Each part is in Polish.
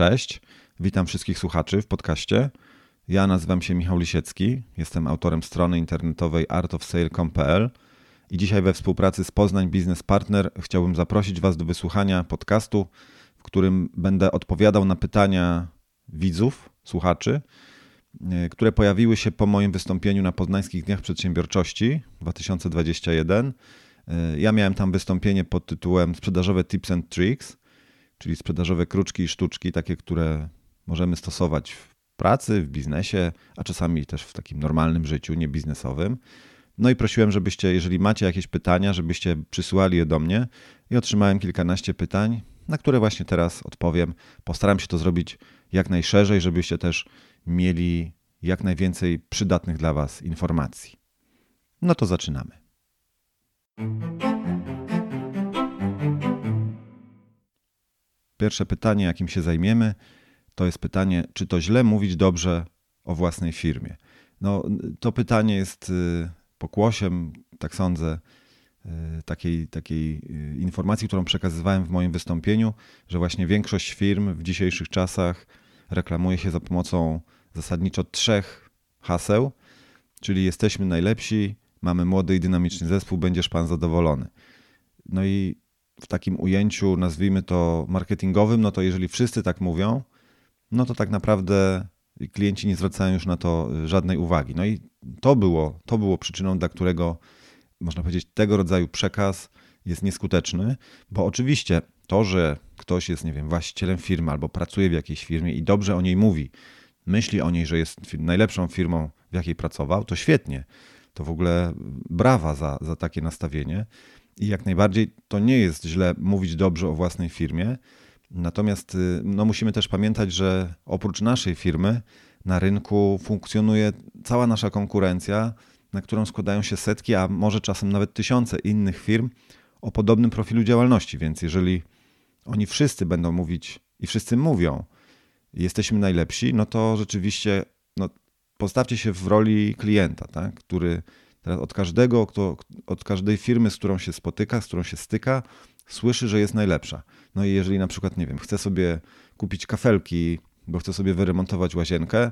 Cześć, witam wszystkich słuchaczy w podcaście. Ja nazywam się Michał Lisiecki, jestem autorem strony internetowej artofsale.pl i dzisiaj we współpracy z Poznań Business Partner chciałbym zaprosić Was do wysłuchania podcastu, w którym będę odpowiadał na pytania widzów, słuchaczy, e, które pojawiły się po moim wystąpieniu na Poznańskich Dniach Przedsiębiorczości 2021. E, ja miałem tam wystąpienie pod tytułem Sprzedażowe Tips and Tricks, czyli sprzedażowe kruczki i sztuczki, takie, które możemy stosować w pracy, w biznesie, a czasami też w takim normalnym życiu, nie biznesowym. No i prosiłem, żebyście, jeżeli macie jakieś pytania, żebyście przysyłali je do mnie i otrzymałem kilkanaście pytań, na które właśnie teraz odpowiem. Postaram się to zrobić jak najszerzej, żebyście też mieli jak najwięcej przydatnych dla Was informacji. No to zaczynamy. Pierwsze pytanie, jakim się zajmiemy, to jest pytanie, czy to źle mówić dobrze o własnej firmie. No, to pytanie jest y, pokłosiem, tak sądzę, y, takiej, takiej y, informacji, którą przekazywałem w moim wystąpieniu, że właśnie większość firm w dzisiejszych czasach reklamuje się za pomocą zasadniczo trzech haseł, czyli jesteśmy najlepsi, mamy młody i dynamiczny zespół, będziesz pan zadowolony. No i w takim ujęciu, nazwijmy to marketingowym, no to jeżeli wszyscy tak mówią, no to tak naprawdę klienci nie zwracają już na to żadnej uwagi. No i to było, to było przyczyną, dla którego można powiedzieć, tego rodzaju przekaz jest nieskuteczny, bo oczywiście to, że ktoś jest, nie wiem, właścicielem firmy albo pracuje w jakiejś firmie i dobrze o niej mówi, myśli o niej, że jest najlepszą firmą, w jakiej pracował, to świetnie. To w ogóle brawa za, za takie nastawienie. I jak najbardziej to nie jest źle mówić dobrze o własnej firmie. Natomiast y, no, musimy też pamiętać, że oprócz naszej firmy na rynku funkcjonuje cała nasza konkurencja, na którą składają się setki, a może czasem nawet tysiące innych firm o podobnym profilu działalności. Więc jeżeli oni wszyscy będą mówić i wszyscy mówią, jesteśmy najlepsi, no to rzeczywiście no, postawcie się w roli klienta, tak? który teraz od każdego, kto, od każdej firmy, z którą się spotyka, z którą się styka, słyszy, że jest najlepsza. No i jeżeli na przykład, nie wiem, chce sobie kupić kafelki, bo chce sobie wyremontować łazienkę,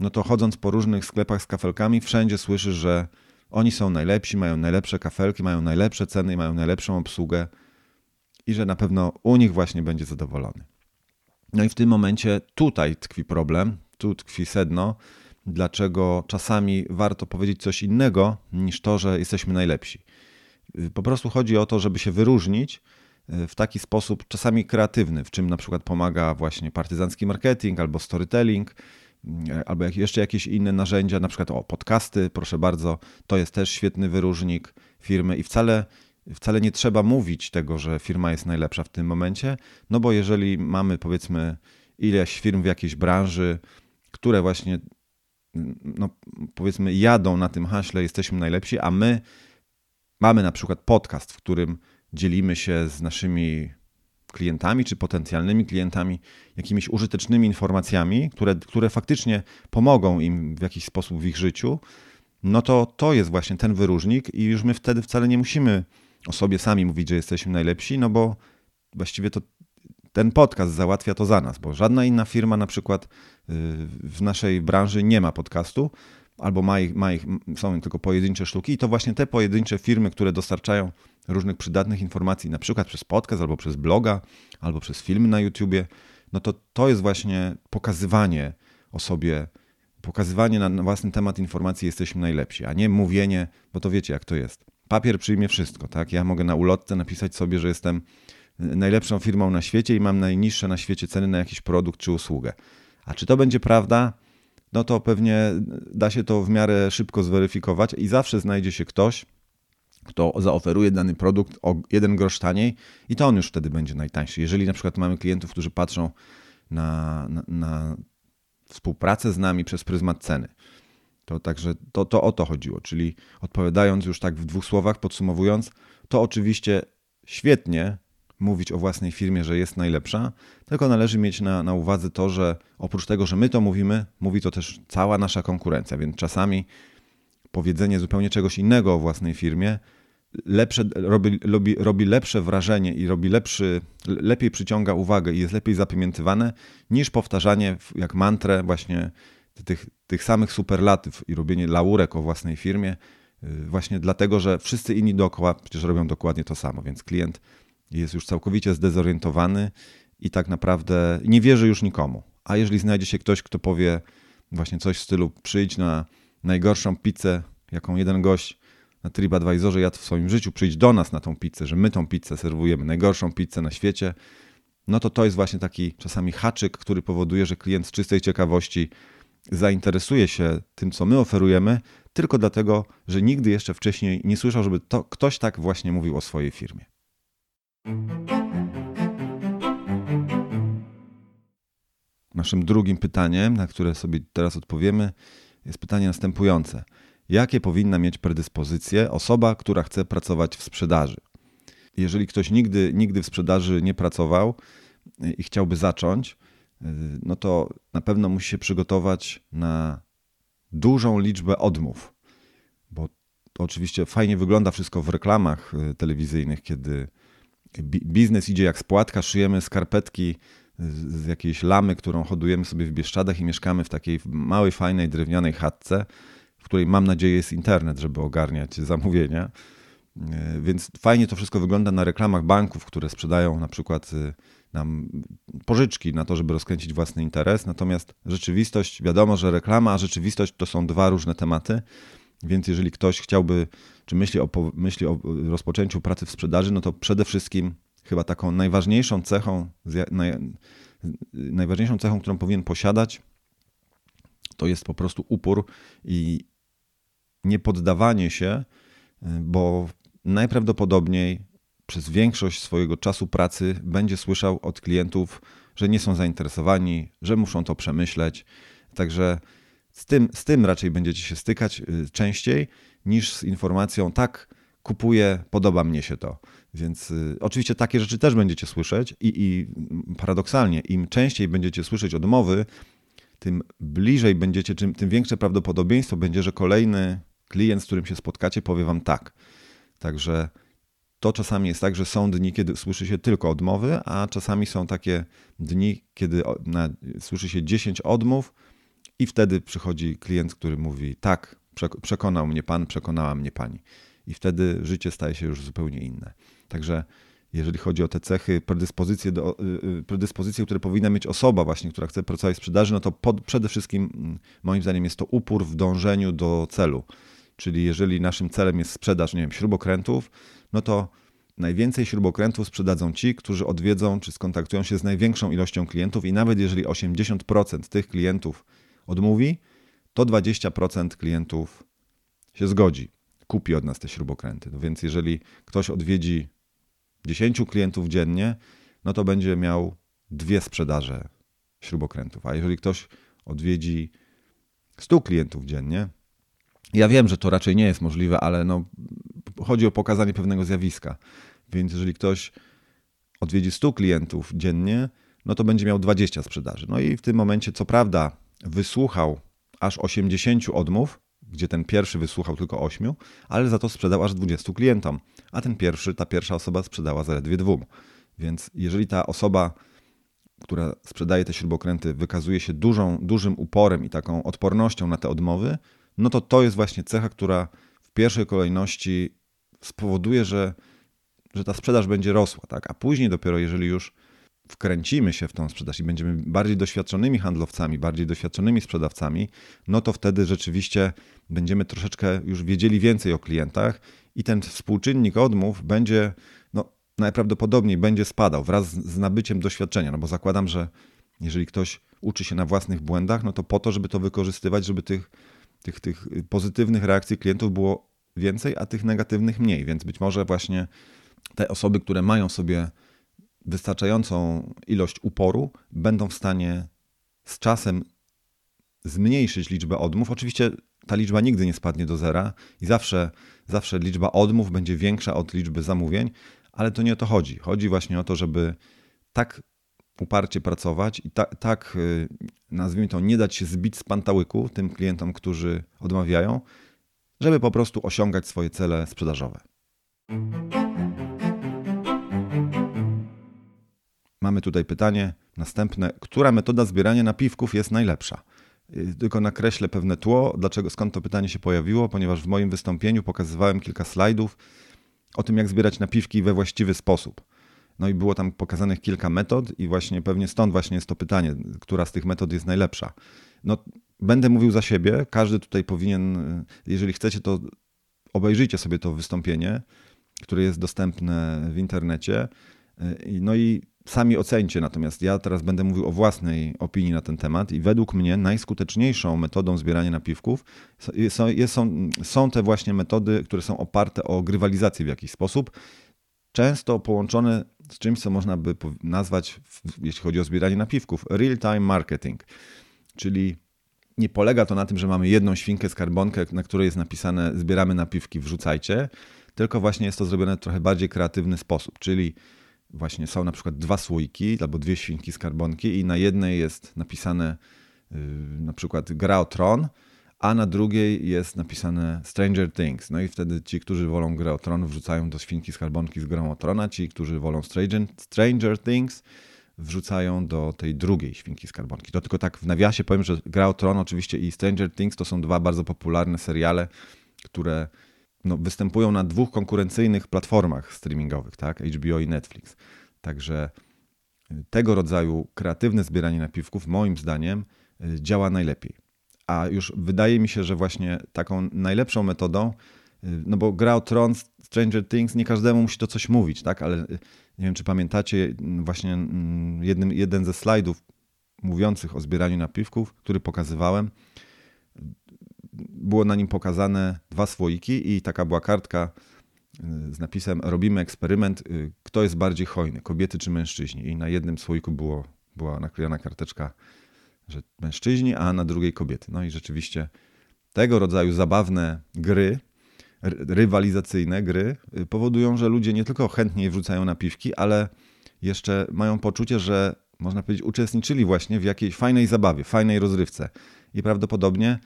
no to chodząc po różnych sklepach z kafelkami, wszędzie słyszy, że oni są najlepsi, mają najlepsze kafelki, mają najlepsze ceny, mają najlepszą obsługę i że na pewno u nich właśnie będzie zadowolony. No i w tym momencie tutaj tkwi problem, tu tkwi sedno, dlaczego czasami warto powiedzieć coś innego niż to, że jesteśmy najlepsi. Po prostu chodzi o to, żeby się wyróżnić e, w taki sposób czasami kreatywny, w czym na przykład pomaga właśnie partyzancki marketing albo storytelling, e, albo jeszcze jakieś inne narzędzia, na przykład o podcasty, proszę bardzo, to jest też świetny wyróżnik firmy i wcale wcale nie trzeba mówić tego, że firma jest najlepsza w tym momencie, no bo jeżeli mamy powiedzmy ileś firm w jakiejś branży, które właśnie no, powiedzmy jadą na tym haśle, jesteśmy najlepsi, a my mamy na przykład podcast, w którym dzielimy się z naszymi klientami czy potencjalnymi klientami jakimiś użytecznymi informacjami, które, które faktycznie pomogą im w jakiś sposób w ich życiu, no to to jest właśnie ten wyróżnik i już my wtedy wcale nie musimy o sobie sami mówić, że jesteśmy najlepsi, no bo właściwie to ten podcast załatwia to za nas, bo żadna inna firma na przykład y, w naszej branży nie ma podcastu, albo ma ich, ma ich, są tylko pojedyncze sztuki i to właśnie te pojedyncze firmy, które dostarczają różnych przydatnych informacji, na przykład przez podcast, albo przez bloga, albo przez filmy na YouTubie, no to to jest właśnie pokazywanie o sobie, pokazywanie na własny temat informacji jesteśmy najlepsi, a nie mówienie, bo to wiecie jak to jest. Papier przyjmie wszystko, tak? Ja mogę na ulotce napisać sobie, że jestem najlepszą firmą na świecie i mam najniższe na świecie ceny na jakiś produkt czy usługę. A czy to będzie prawda? No to pewnie da się to w miarę szybko zweryfikować i zawsze znajdzie się ktoś, kto zaoferuje dany produkt o jeden grosz taniej i to on już wtedy będzie najtańszy. Jeżeli na przykład mamy klientów, którzy patrzą na, na, na współpracę z nami przez pryzmat ceny, to także to, to o to chodziło. Czyli odpowiadając już tak w dwóch słowach, podsumowując, to oczywiście świetnie mówić o własnej firmie, że jest najlepsza, tylko należy mieć na, na uwadze to, że oprócz tego, że my to mówimy, mówi to też cała nasza konkurencja, więc czasami powiedzenie zupełnie czegoś innego o własnej firmie lepsze, robi, robi, robi lepsze wrażenie i robi lepszy, lepiej przyciąga uwagę i jest lepiej zapamiętywane niż powtarzanie jak mantrę właśnie tych, tych samych superlatyw i robienie laurek o własnej firmie, y, właśnie dlatego, że wszyscy inni dookoła przecież robią dokładnie to samo, więc klient jest już całkowicie zdezorientowany i tak naprawdę nie wierzy już nikomu. A jeżeli znajdzie się ktoś, kto powie właśnie coś w stylu przyjdź na najgorszą pizzę, jaką jeden gość na TripAdvisorze jadł w swoim życiu, przyjdź do nas na tą pizzę, że my tą pizzę serwujemy, najgorszą pizzę na świecie, no to to jest właśnie taki czasami haczyk, który powoduje, że klient z czystej ciekawości zainteresuje się tym, co my oferujemy, tylko dlatego, że nigdy jeszcze wcześniej nie słyszał, żeby to, ktoś tak właśnie mówił o swojej firmie. Naszym drugim pytaniem, na które sobie teraz odpowiemy, jest pytanie następujące. Jakie powinna mieć predyspozycje osoba, która chce pracować w sprzedaży? Jeżeli ktoś nigdy, nigdy w sprzedaży nie pracował i chciałby zacząć, no to na pewno musi się przygotować na dużą liczbę odmów, bo oczywiście fajnie wygląda wszystko w reklamach y, telewizyjnych, kiedy biznes idzie jak spłatka, szyjemy skarpetki z jakiejś lamy, którą hodujemy sobie w Bieszczadach i mieszkamy w takiej małej, fajnej, drewnianej chatce, w której mam nadzieję jest internet, żeby ogarniać zamówienia. Y, więc fajnie to wszystko wygląda na reklamach banków, które sprzedają na przykład y, nam pożyczki na to, żeby rozkręcić własny interes. Natomiast rzeczywistość, wiadomo, że reklama, a rzeczywistość to są dwa różne tematy. Więc jeżeli ktoś chciałby, czy myśli o, myśli o rozpoczęciu pracy w sprzedaży, no to przede wszystkim chyba taką najważniejszą cechą, naj, najważniejszą cechą, którą powinien posiadać, to jest po prostu upór i niepoddawanie się, bo najprawdopodobniej przez większość swojego czasu pracy będzie słyszał od klientów, że nie są zainteresowani, że muszą to przemyśleć. Także z tym, z tym raczej będziecie się stykać y, częściej niż z informacją, tak, kupuję, podoba mnie się to. Więc y, oczywiście takie rzeczy też będziecie słyszeć i, i paradoksalnie, im częściej będziecie słyszeć odmowy, tym bliżej będziecie, tym, tym większe prawdopodobieństwo będzie, że kolejny klient, z którym się spotkacie, powie wam tak. Także to czasami jest tak, że są dni, kiedy słyszy się tylko odmowy, a czasami są takie dni, kiedy na, słyszy się 10 odmów i wtedy przychodzi klient, który mówi: Tak, przekonał mnie pan, przekonała mnie pani. I wtedy życie staje się już zupełnie inne. Także jeżeli chodzi o te cechy, predyspozycje, do, y, y, predyspozycje, które powinna mieć osoba właśnie, która chce pracować w sprzedaży, no to pod, przede wszystkim mm, moim zdaniem jest to upór w dążeniu do celu. Czyli jeżeli naszym celem jest sprzedaż, nie wiem, śrubokrętów, no to najwięcej śrubokrętów sprzedadzą ci, którzy odwiedzą czy skontaktują się z największą ilością klientów i nawet jeżeli 80% tych klientów odmówi, to 20% klientów się zgodzi, kupi od nas te śrubokręty. No więc jeżeli ktoś odwiedzi 10 klientów dziennie, no to będzie miał dwie sprzedaże śrubokrętów. A jeżeli ktoś odwiedzi 100 klientów dziennie, ja wiem, że to raczej nie jest możliwe, ale no, chodzi o pokazanie pewnego zjawiska. Więc jeżeli ktoś odwiedzi 100 klientów dziennie, no to będzie miał 20 sprzedaży. No i w tym momencie, co prawda, wysłuchał aż 80 odmów, gdzie ten pierwszy wysłuchał tylko 8, ale za to sprzedał aż 20 klientom, a ten pierwszy, ta pierwsza osoba sprzedała zaledwie dwóm. Więc jeżeli ta osoba, która sprzedaje te śrubokręty, wykazuje się dużą, dużym uporem i taką odpornością na te odmowy, no to to jest właśnie cecha, która w pierwszej kolejności spowoduje, że, że ta sprzedaż będzie rosła, tak? A później dopiero, jeżeli już wkręcimy się w tą sprzedaż i będziemy bardziej doświadczonymi handlowcami, bardziej doświadczonymi sprzedawcami, no to wtedy rzeczywiście będziemy troszeczkę już wiedzieli więcej o klientach i ten współczynnik odmów będzie, no najprawdopodobniej będzie spadał wraz z nabyciem doświadczenia, no bo zakładam, że jeżeli ktoś uczy się na własnych błędach, no to po to, żeby to wykorzystywać, żeby tych tych, tych pozytywnych reakcji klientów było więcej, a tych negatywnych mniej. Więc być może właśnie te osoby, które mają sobie wystarczającą ilość uporu, będą w stanie z czasem zmniejszyć liczbę odmów. Oczywiście ta liczba nigdy nie spadnie do zera i zawsze, zawsze liczba odmów będzie większa od liczby zamówień, ale to nie o to chodzi. Chodzi właśnie o to, żeby tak uparcie pracować i ta, tak, y, nazwijmy to, nie dać się zbić z pantałyku tym klientom, którzy odmawiają, żeby po prostu osiągać swoje cele sprzedażowe. Mamy tutaj pytanie następne. Która metoda zbierania napiwków jest najlepsza? Y, tylko nakreślę pewne tło, dlaczego, skąd to pytanie się pojawiło, ponieważ w moim wystąpieniu pokazywałem kilka slajdów o tym, jak zbierać napiwki we właściwy sposób. No i było tam pokazanych kilka metod i właśnie pewnie stąd właśnie jest to pytanie, która z tych metod jest najlepsza. No, będę mówił za siebie, każdy tutaj powinien, y, jeżeli chcecie, to obejrzyjcie sobie to wystąpienie, które jest dostępne w internecie. Y, no i sami ocencie. Natomiast ja teraz będę mówił o własnej opinii na ten temat i według mnie najskuteczniejszą metodą zbierania napiwków są, są, są te właśnie metody, które są oparte o grywalizację w jakiś sposób, często połączone z czymś, co można by nazwać, jeśli chodzi o zbieranie napiwków, real-time marketing. Czyli nie polega to na tym, że mamy jedną świnkę, skarbonkę, na której jest napisane zbieramy napiwki, wrzucajcie, tylko właśnie jest to zrobione w trochę bardziej kreatywny sposób, czyli właśnie są na przykład dwa słoiki albo dwie świnki skarbonki i na jednej jest napisane yy, na przykład gra o tron, a na drugiej jest napisane Stranger Things. No i wtedy ci, którzy wolą grę o tron, wrzucają do świnki skarbonki z grą o trona, ci, którzy wolą Stranger, Stranger Things, wrzucają do tej drugiej świnki skarbonki. To tylko tak w nawiasie powiem, że gra o tron oczywiście i Stranger Things to są dwa bardzo popularne seriale, które no, występują na dwóch konkurencyjnych platformach streamingowych, tak? HBO i Netflix. Także y, tego rodzaju kreatywne zbieranie napiwków, moim zdaniem, y, działa najlepiej. A już wydaje mi się, że właśnie taką najlepszą metodą, y, no bo gra o Tron, Stranger Things, nie każdemu musi to coś mówić, tak? Ale nie wiem, czy pamiętacie właśnie mm, jednym, jeden ze slajdów mówiących o zbieraniu napiwków, który pokazywałem, było na nim pokazane dwa słoiki i taka była kartka y, z napisem robimy eksperyment, y, kto jest bardziej hojny, kobiety czy mężczyźni. I na jednym słoiku było, była naklejona karteczka, że mężczyźni, a na drugiej kobiety. No i rzeczywiście tego rodzaju zabawne gry, rywalizacyjne gry y, powodują, że ludzie nie tylko chętniej wrzucają napiwki, ale jeszcze mają poczucie, że można powiedzieć uczestniczyli właśnie w jakiejś fajnej zabawie, fajnej rozrywce. I prawdopodobnie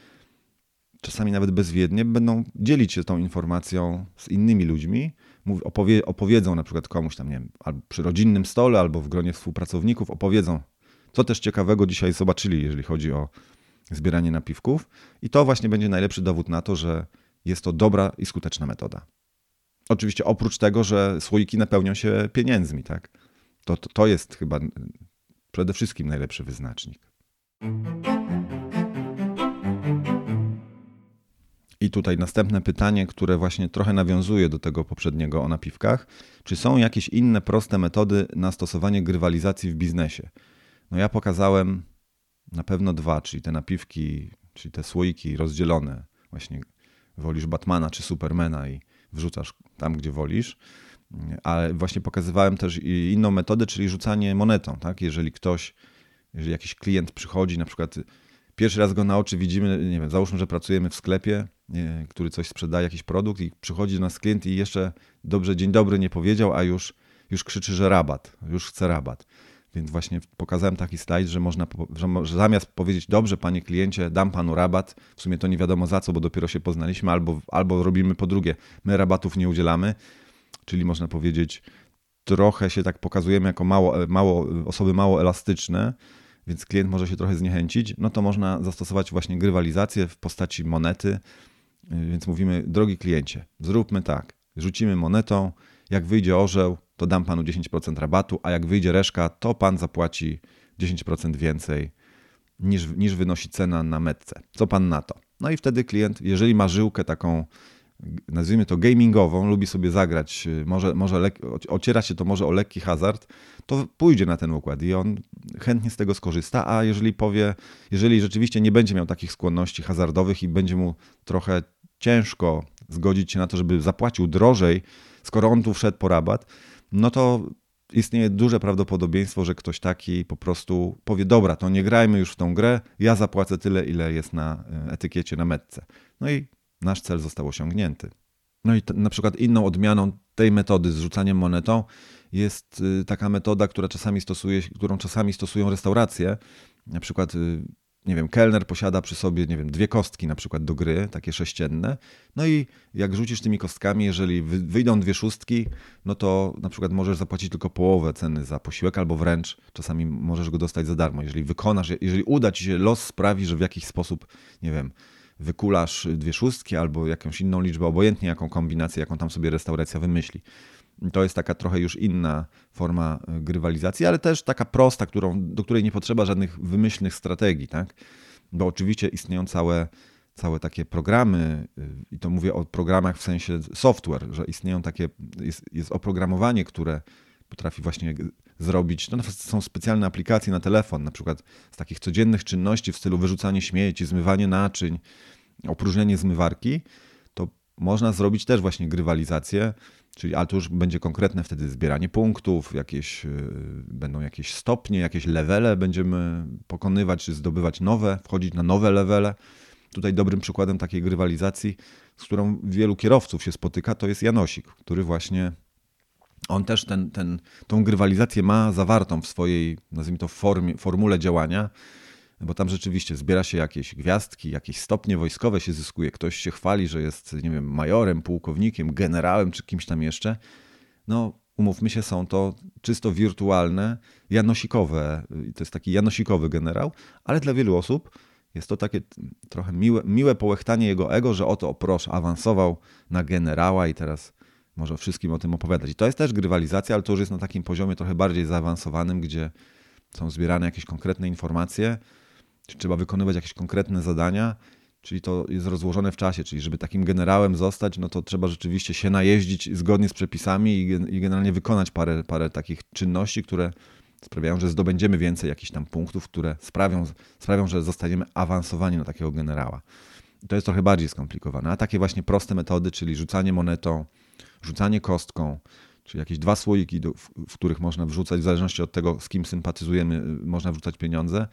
czasami nawet bezwiednie, będą dzielić się tą informacją z innymi ludźmi, opowie, opowiedzą na przykład komuś tam, nie wiem, albo przy rodzinnym stole, albo w gronie współpracowników, opowiedzą, co też ciekawego dzisiaj zobaczyli, jeżeli chodzi o zbieranie napiwków. I to właśnie będzie najlepszy dowód na to, że jest to dobra i skuteczna metoda. Oczywiście oprócz tego, że słoiki napełnią się pieniędzmi, tak? To, to, to jest chyba przede wszystkim najlepszy wyznacznik. I tutaj następne pytanie, które właśnie trochę nawiązuje do tego poprzedniego o napiwkach. Czy są jakieś inne proste metody na stosowanie grywalizacji w biznesie? No ja pokazałem na pewno dwa, czyli te napiwki, czyli te słoiki rozdzielone. Właśnie wolisz Batmana czy Supermana i wrzucasz tam, gdzie wolisz. Ale właśnie pokazywałem też inną metodę, czyli rzucanie monetą. Tak? Jeżeli ktoś, jeżeli jakiś klient przychodzi, na przykład pierwszy raz go na oczy widzimy, nie wiem, załóżmy, że pracujemy w sklepie, który coś sprzedaje, jakiś produkt i przychodzi do nas klient i jeszcze dobrze dzień dobry nie powiedział, a już, już krzyczy, że rabat, już chce rabat. Więc właśnie pokazałem taki slajd, że można, że zamiast powiedzieć, dobrze, panie kliencie, dam panu rabat, w sumie to nie wiadomo za co, bo dopiero się poznaliśmy, albo, albo robimy po drugie, my rabatów nie udzielamy, czyli można powiedzieć, trochę się tak pokazujemy jako mało, mało, osoby mało elastyczne, więc klient może się trochę zniechęcić, no to można zastosować właśnie grywalizację w postaci monety. Więc mówimy, drogi kliencie, zróbmy tak, rzucimy monetą, jak wyjdzie orzeł, to dam panu 10% rabatu, a jak wyjdzie reszka, to pan zapłaci 10% więcej niż, niż wynosi cena na metce. Co pan na to? No i wtedy klient, jeżeli ma żyłkę taką nazwijmy to gamingową, lubi sobie zagrać, y, może, może ociera się to może o lekki hazard, to pójdzie na ten układ i on chętnie z tego skorzysta, a jeżeli powie, jeżeli rzeczywiście nie będzie miał takich skłonności hazardowych i będzie mu trochę ciężko zgodzić się na to, żeby zapłacił drożej, skoro on tu wszedł po rabat, no to istnieje duże prawdopodobieństwo, że ktoś taki po prostu powie: Dobra, to nie grajmy już w tą grę, ja zapłacę tyle, ile jest na y, etykiecie, na metce. No i nasz cel został osiągnięty. No i na przykład inną odmianą tej metody z rzucaniem monetą jest y, taka metoda, która czasami stosuje, którą czasami stosują restauracje. Na przykład y, nie wiem, kelner posiada przy sobie, nie wiem, dwie kostki na przykład do gry, takie sześcienne. No i jak rzucisz tymi kostkami, jeżeli wyjdą dwie szóstki, no to na przykład możesz zapłacić tylko połowę ceny za posiłek, albo wręcz czasami możesz go dostać za darmo. Jeżeli wykonasz, jeżeli uda ci się, los sprawi, że w jakiś sposób, nie wiem, wykulasz dwie szóstki albo jakąś inną liczbę, obojętnie jaką kombinację, jaką tam sobie restauracja wymyśli. To jest taka trochę już inna forma e, grywalizacji, ale też taka prosta, którą, do której nie potrzeba żadnych wymyślnych strategii, tak? Bo oczywiście istnieją całe, całe takie programy, e, i to mówię o programach w sensie software, że istnieją takie, jest, jest oprogramowanie, które potrafi właśnie zrobić. No, są specjalne aplikacje na telefon, na przykład z takich codziennych czynności w stylu wyrzucanie śmieci, zmywanie naczyń, opróżnienie zmywarki, to można zrobić też właśnie grywalizację Czyli, ale to już będzie konkretne wtedy zbieranie punktów, jakieś, y, będą jakieś stopnie, jakieś levele będziemy pokonywać, czy zdobywać nowe, wchodzić na nowe levele. Tutaj dobrym przykładem takiej grywalizacji, z którą wielu kierowców się spotyka, to jest Janosik, który właśnie on też ten, ten, tą grywalizację ma zawartą w swojej, nazwijmy to, formie, formule działania bo tam rzeczywiście zbiera się jakieś gwiazdki, jakieś stopnie wojskowe się zyskuje, ktoś się chwali, że jest, nie wiem, majorem, pułkownikiem, generałem czy kimś tam jeszcze. No, umówmy się, są to czysto wirtualne, janosikowe, to jest taki janosikowy generał, ale dla wielu osób jest to takie trochę miłe, miłe połechtanie jego ego, że oto, proszę, awansował na generała i teraz może wszystkim o tym opowiadać. I to jest też grywalizacja, ale to już jest na takim poziomie trochę bardziej zaawansowanym, gdzie są zbierane jakieś konkretne informacje, czy trzeba wykonywać jakieś konkretne zadania, czyli to jest rozłożone w czasie, czyli żeby takim generałem zostać, no to trzeba rzeczywiście się najeździć zgodnie z przepisami i, generalnie wykonać parę, parę takich czynności, które sprawiają, że zdobędziemy więcej jakichś tam punktów, które sprawią, sprawią, że zostaniemy awansowani na takiego generała. To jest trochę bardziej skomplikowane. A takie właśnie proste metody, czyli rzucanie monetą, rzucanie kostką, czyli jakieś dwa słoiki, w, w których można wrzucać, w zależności od tego, z kim sympatyzujemy, można wrzucać pieniądze,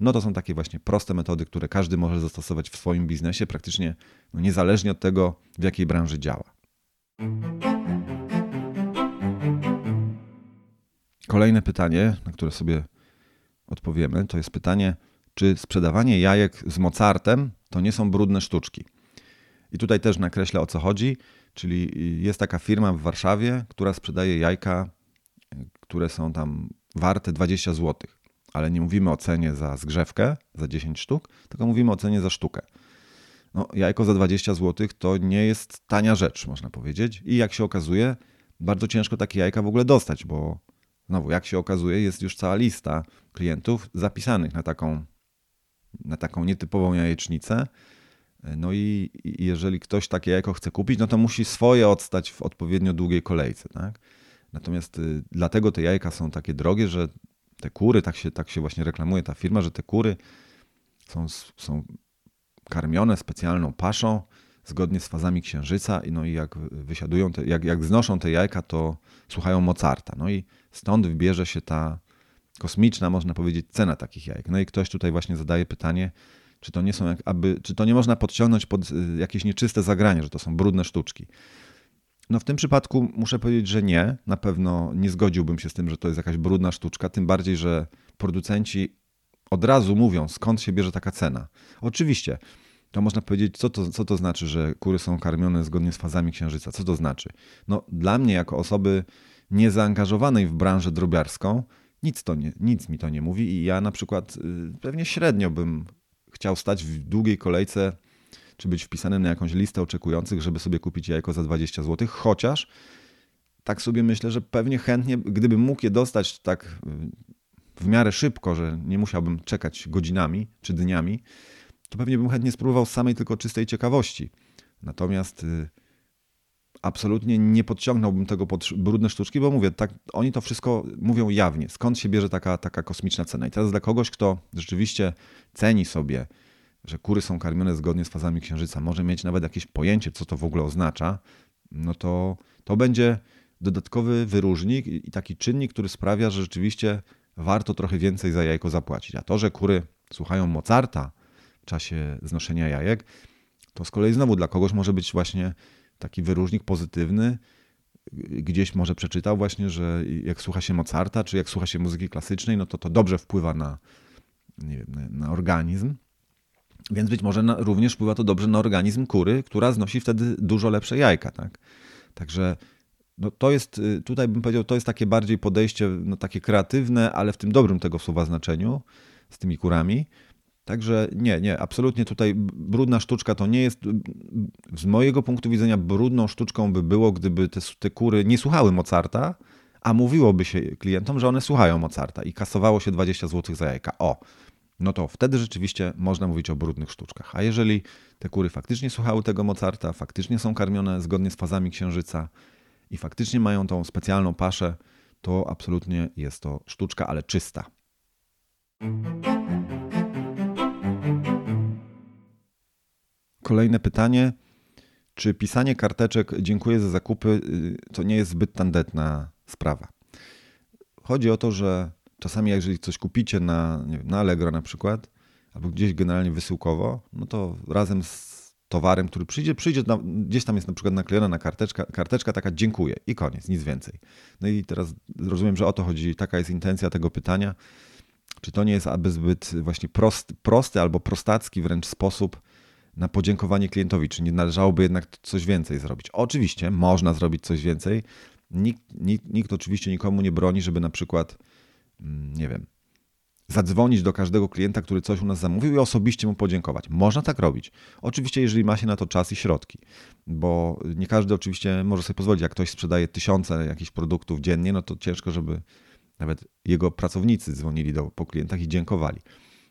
no to są takie właśnie proste metody, które każdy może zastosować w swoim biznesie, praktycznie no niezależnie od tego, w jakiej branży działa. Kolejne pytanie, na które sobie odpowiemy, to jest pytanie, czy sprzedawanie jajek z Mozartem to nie są brudne sztuczki? I tutaj też nakreślę o co chodzi, czyli jest taka firma w Warszawie, która sprzedaje jajka, które są tam warte 20 zł ale nie mówimy o cenie za zgrzewkę, za 10 sztuk, tylko mówimy o cenie za sztukę. No, jajko za 20 zł to nie jest tania rzecz, można powiedzieć. I jak się okazuje, bardzo ciężko takie jajka w ogóle dostać, bo znowu, jak się okazuje, jest już cała lista klientów zapisanych na taką, na taką nietypową jajecznicę. No i, jeżeli ktoś takie jajko chce kupić, no to musi swoje odstać w odpowiednio długiej kolejce. Tak? Natomiast y, dlatego te jajka są takie drogie, że te kury, tak się, tak się właśnie reklamuje ta firma, że te kury są, są karmione specjalną paszą zgodnie z fazami księżyca i no i jak wysiadują, te, jak, jak znoszą te jajka, to słuchają Mozarta. No i stąd wybierze się ta kosmiczna, można powiedzieć, cena takich jajek. No i ktoś tutaj właśnie zadaje pytanie, czy to nie są, jak, aby, czy to nie można podciągnąć pod y, jakieś nieczyste zagranie, że to są brudne sztuczki. No w tym przypadku muszę powiedzieć, że nie. Na pewno nie zgodziłbym się z tym, że to jest jakaś brudna sztuczka, tym bardziej, że producenci od razu mówią, skąd się bierze taka cena. Oczywiście, to można powiedzieć, co to, co to znaczy, że kury są karmione zgodnie z fazami księżyca. Co to znaczy? No, dla mnie, jako osoby niezaangażowanej w branżę drobiarską, nic, to nie, nic mi to nie mówi i ja na przykład y, pewnie średnio bym chciał stać w długiej kolejce czy być wpisanym na jakąś listę oczekujących, żeby sobie kupić jajko za 20 zł, chociaż tak sobie myślę, że pewnie chętnie, gdybym mógł je dostać tak y, w miarę szybko, że nie musiałbym czekać godzinami czy dniami, to pewnie bym chętnie spróbował samej tylko czystej ciekawości. Natomiast y, absolutnie nie podciągnąłbym tego pod brudne sztuczki, bo mówię, tak, oni to wszystko mówią jawnie. Skąd się bierze taka, taka kosmiczna cena? I teraz dla kogoś, kto rzeczywiście ceni sobie że kury są karmione zgodnie z fazami księżyca, może mieć nawet jakieś pojęcie, co to w ogóle oznacza, no to to będzie dodatkowy wyróżnik i taki czynnik, który sprawia, że rzeczywiście warto trochę więcej za jajko zapłacić. A to, że kury słuchają Mozarta w czasie znoszenia jajek, to z kolei znowu dla kogoś może być właśnie taki wyróżnik pozytywny. Gdzieś może przeczytał właśnie, że jak słucha się Mozarta, czy jak słucha się muzyki klasycznej, no to to dobrze wpływa na, wiem, na organizm. Więc być może również wpływa to dobrze na organizm kury, która znosi wtedy dużo lepsze jajka. Tak? Także no to jest, y, tutaj bym powiedział, to jest takie bardziej podejście, no takie kreatywne, ale w tym dobrym tego słowa znaczeniu z tymi kurami. Także nie, nie, absolutnie tutaj brudna sztuczka to nie jest, z mojego punktu widzenia brudną sztuczką by było, gdyby te, te kury nie słuchały Mozarta, a mówiłoby się klientom, że one słuchają Mozarta i kasowało się 20 zł za jajka. O, no to wtedy rzeczywiście można mówić o brudnych sztuczkach. A jeżeli te kury faktycznie słuchały tego Mozarta, faktycznie są karmione zgodnie z fazami księżyca i faktycznie mają tą specjalną paszę, to absolutnie jest to sztuczka, ale czysta. Kolejne pytanie. Czy pisanie karteczek dziękuję za zakupy y, to nie jest zbyt tandetna sprawa? Chodzi o to, że czasami jeżeli coś kupicie na, nie wiem, na Allegro na przykład, albo gdzieś generalnie wysyłkowo, no to razem z towarem, który przyjdzie, przyjdzie na, gdzieś tam jest na przykład naklejona na karteczka, karteczka taka dziękuję i koniec, nic więcej. No i teraz rozumiem, że o to chodzi, taka jest intencja tego pytania. Czy to nie jest aby zbyt właśnie prosty, prosty albo prostacki wręcz sposób na podziękowanie klientowi? Czy nie należałoby jednak coś więcej zrobić? Oczywiście można zrobić coś więcej. Nikt, nikt, nikt oczywiście nikomu nie broni, żeby na przykład, nie wiem, zadzwonić do każdego klienta, który coś u nas zamówił i osobiście mu podziękować. Można tak robić. Oczywiście, jeżeli ma się na to czas i środki, bo nie każdy oczywiście może sobie pozwolić. Jak ktoś sprzedaje tysiące jakichś produktów dziennie, no to ciężko, żeby nawet jego pracownicy dzwonili do, po klientach i dziękowali.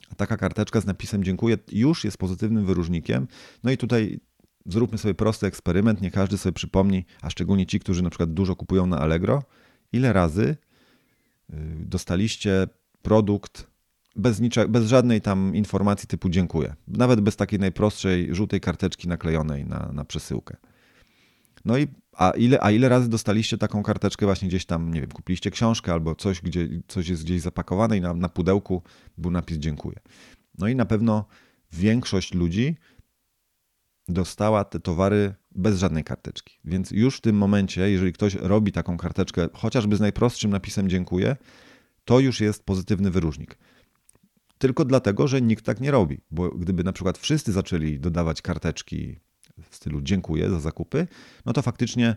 A taka karteczka z napisem dziękuję już jest pozytywnym wyróżnikiem. No i tutaj zróbmy sobie prosty eksperyment. Nie każdy sobie przypomni, a szczególnie ci, którzy na przykład dużo kupują na Allegro, ile razy dostaliście produkt bez, nicze, bez żadnej tam informacji typu dziękuję. Nawet bez takiej najprostszej żółtej karteczki naklejonej na, na przesyłkę. No i a ile, a ile razy dostaliście taką karteczkę właśnie gdzieś tam, nie wiem, kupiliście książkę albo coś, gdzie coś jest gdzieś zapakowane i na, na pudełku był napis dziękuję. No i na pewno większość ludzi dostała te towary bez żadnej karteczki. Więc już w tym momencie, jeżeli ktoś robi taką karteczkę, chociażby z najprostszym napisem dziękuję, to już jest pozytywny wyróżnik. Tylko dlatego, że nikt tak nie robi, bo gdyby na przykład wszyscy zaczęli dodawać karteczki w stylu dziękuję za zakupy, no to faktycznie,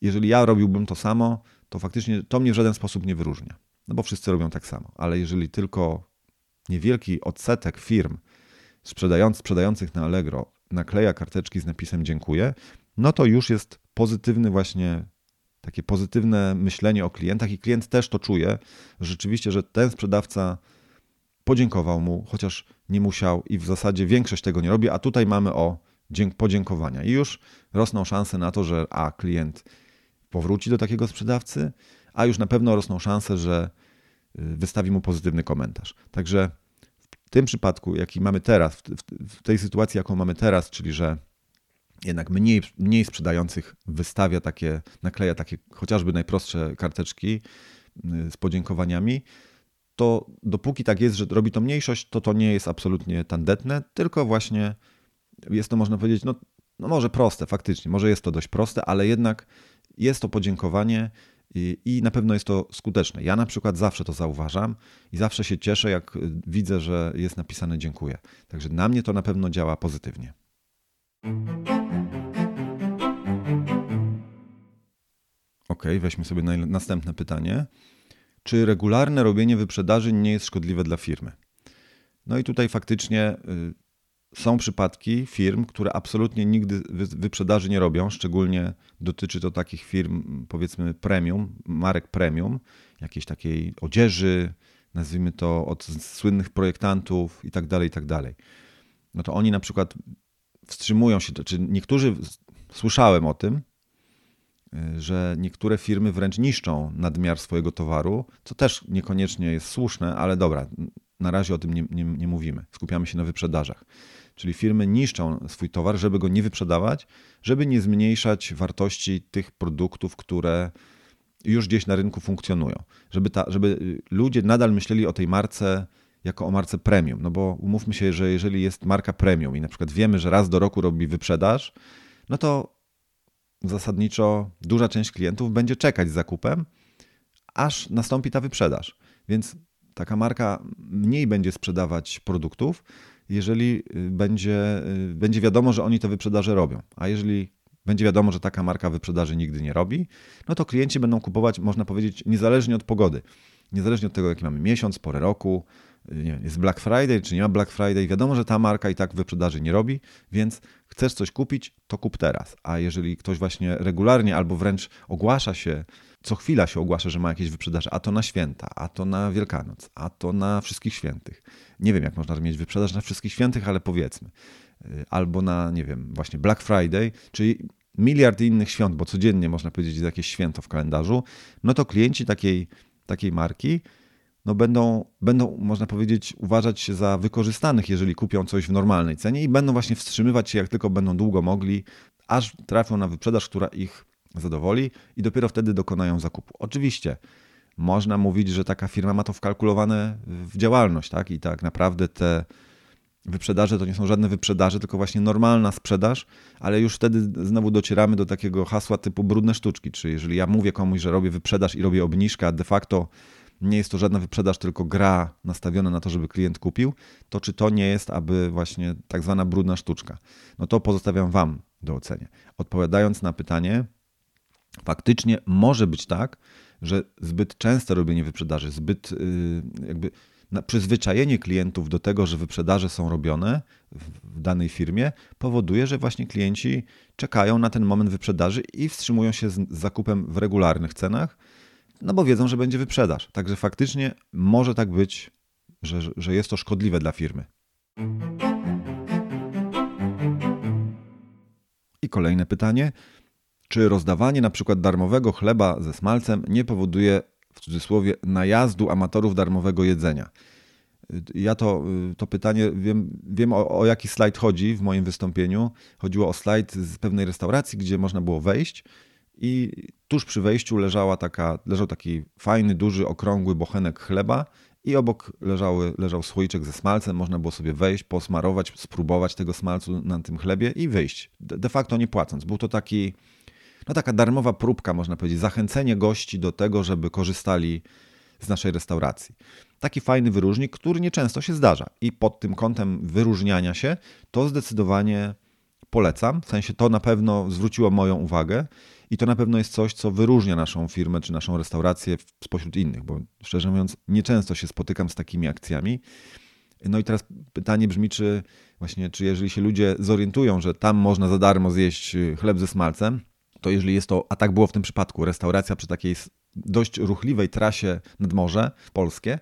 jeżeli ja robiłbym to samo, to faktycznie to mnie w żaden sposób nie wyróżnia. No bo wszyscy robią tak samo. Ale jeżeli tylko niewielki odsetek firm sprzedając, sprzedających na Allegro nakleja karteczki z napisem dziękuję, no to już jest pozytywny właśnie takie pozytywne myślenie o klientach i klient też to czuje, rzeczywiście, że ten sprzedawca podziękował mu, chociaż nie musiał i w zasadzie większość tego nie robi, a tutaj mamy o podziękowania i już rosną szanse na to, że a klient powróci do takiego sprzedawcy, a już na pewno rosną szanse, że y, wystawi mu pozytywny komentarz. Także tym przypadku, jaki mamy teraz, w tej sytuacji, jaką mamy teraz, czyli że jednak mniej, mniej sprzedających wystawia takie, nakleja takie chociażby najprostsze karteczki y, z podziękowaniami, to dopóki tak jest, że robi to mniejszość, to to nie jest absolutnie tandetne, tylko właśnie jest to, można powiedzieć, no, no może proste, faktycznie, może jest to dość proste, ale jednak jest to podziękowanie i na pewno jest to skuteczne. Ja na przykład zawsze to zauważam i zawsze się cieszę, jak widzę, że jest napisane dziękuję. Także na mnie to na pewno działa pozytywnie. Ok, weźmy sobie następne pytanie. Czy regularne robienie wyprzedaży nie jest szkodliwe dla firmy? No i tutaj faktycznie y, są przypadki firm, które absolutnie nigdy wyprzedaży nie robią, szczególnie dotyczy to takich firm, powiedzmy premium, marek premium, jakiejś takiej odzieży, nazwijmy to od słynnych projektantów i tak dalej, i tak dalej. No to oni na przykład wstrzymują się, czy niektórzy, słyszałem o tym, y, że niektóre firmy wręcz niszczą nadmiar swojego towaru, co też niekoniecznie jest słuszne, ale dobra, na razie o tym nie, nie, nie mówimy. Skupiamy się na wyprzedażach. Czyli firmy niszczą swój towar, żeby go nie wyprzedawać, żeby nie zmniejszać wartości tych produktów, które już gdzieś na rynku funkcjonują. Żeby, ta, żeby y, ludzie nadal myśleli o tej marce jako o marce premium. No bo umówmy się, że jeżeli jest marka premium i na przykład wiemy, że raz do roku robi wyprzedaż, no to zasadniczo duża część klientów będzie czekać z zakupem, aż nastąpi ta wyprzedaż. Więc taka marka mniej będzie sprzedawać produktów, jeżeli y, będzie, y, będzie wiadomo, że oni te wyprzedaże robią. A jeżeli będzie wiadomo, że taka marka wyprzedaży nigdy nie robi, no to klienci będą kupować, można powiedzieć, niezależnie od pogody. Niezależnie od tego, jaki mamy miesiąc, porę roku, nie wiem, jest Black Friday, czy nie ma Black Friday, wiadomo, że ta marka i tak wyprzedaży nie robi, więc chcesz coś kupić, to kup teraz. A jeżeli ktoś właśnie regularnie albo wręcz ogłasza się, co chwila się ogłasza, że ma jakieś wyprzedaże, a to na święta, a to na Wielkanoc, a to na wszystkich świętych. Nie wiem, jak można mieć wyprzedaż na wszystkich świętych, ale powiedzmy. Y, albo na, nie wiem, właśnie Black Friday, czyli miliard innych świąt, bo codziennie można powiedzieć jest jakieś święto w kalendarzu, no to klienci takiej, takiej marki no będą, będą, można powiedzieć, uważać się za wykorzystanych, jeżeli kupią coś w normalnej cenie i będą właśnie wstrzymywać się, jak tylko będą długo mogli, aż trafią na wyprzedaż, która ich zadowoli i dopiero wtedy dokonają zakupu. Oczywiście można mówić, że taka firma ma to wkalkulowane w działalność, tak? I tak naprawdę te wyprzedaże to nie są żadne wyprzedaże, tylko właśnie normalna sprzedaż, ale już wtedy znowu docieramy do takiego hasła typu brudne sztuczki, czy jeżeli ja mówię komuś, że robię wyprzedaż i robię obniżkę, a de facto nie jest to żadna wyprzedaż, tylko gra nastawiona na to, żeby klient kupił, to czy to nie jest aby właśnie tak zwana brudna sztuczka? No to pozostawiam Wam do oceny. Odpowiadając na pytanie, faktycznie może być tak, że zbyt częste robienie wyprzedaży, zbyt y, jakby przyzwyczajenie klientów do tego, że wyprzedaże są robione w danej firmie, powoduje, że właśnie klienci czekają na ten moment wyprzedaży i wstrzymują się z zakupem w regularnych cenach, no bo wiedzą, że będzie wyprzedaż. Także faktycznie może tak być, że, że jest to szkodliwe dla firmy. I kolejne pytanie. Czy rozdawanie na przykład darmowego chleba ze smalcem nie powoduje w cudzysłowie najazdu amatorów darmowego jedzenia? Ja to, to pytanie, wiem, wiem o, o jaki slajd chodzi w moim wystąpieniu. Chodziło o slajd z pewnej restauracji, gdzie można było wejść i tuż przy wejściu leżała taka, leżał taki fajny, duży, okrągły bochenek chleba i obok leżały, leżał słoiczek ze smalcem. Można było sobie wejść, posmarować, spróbować tego smalcu na tym chlebie i wyjść. De facto nie płacąc. Był to taki, no taka darmowa próbka, można powiedzieć, zachęcenie gości do tego, żeby korzystali z naszej restauracji. Taki fajny wyróżnik, który nieczęsto się zdarza. I pod tym kątem wyróżniania się, to zdecydowanie polecam. W sensie to na pewno zwróciło moją uwagę i to na pewno jest coś, co wyróżnia naszą firmę czy naszą restaurację spośród innych, bo szczerze mówiąc, nieczęsto się spotykam z takimi akcjami. No i teraz pytanie brzmi, czy właśnie, czy jeżeli się ludzie zorientują, że tam można za darmo zjeść y, chleb ze smalcem, to jeżeli jest to, a tak było w tym przypadku, restauracja przy takiej dość ruchliwej trasie nad morze polskie,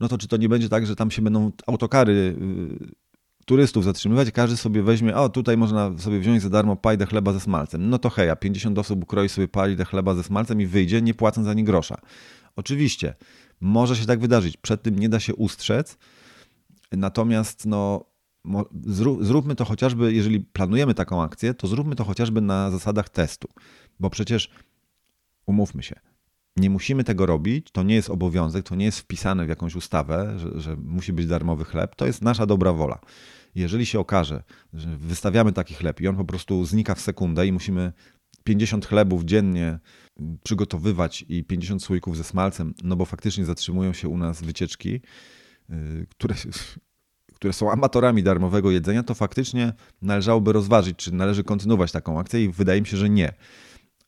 no to czy to nie będzie tak, że tam się będą autokary y, turystów zatrzymywać, każdy sobie weźmie, o tutaj można sobie wziąć za darmo pajdę chleba ze smalcem. No to heja, 50 osób ukroi sobie pajdę chleba ze smalcem i wyjdzie, nie płacąc ani grosza. Oczywiście, może się tak wydarzyć, przed tym nie da się ustrzec, natomiast no, zróbmy to chociażby, jeżeli planujemy taką akcję, to zróbmy to chociażby na zasadach testu, bo przecież umówmy się, nie musimy tego robić, to nie jest obowiązek, to nie jest wpisane w jakąś ustawę, że, że, musi być darmowy chleb, to jest nasza dobra wola. Jeżeli się okaże, że wystawiamy taki chleb i on po prostu znika w sekundę i musimy 50 chlebów dziennie przygotowywać i 50 słoików ze smalcem, no bo faktycznie zatrzymują się u nas wycieczki, yy, które, które są amatorami darmowego jedzenia, to faktycznie należałoby rozważyć, czy należy kontynuować taką akcję i wydaje mi się, że nie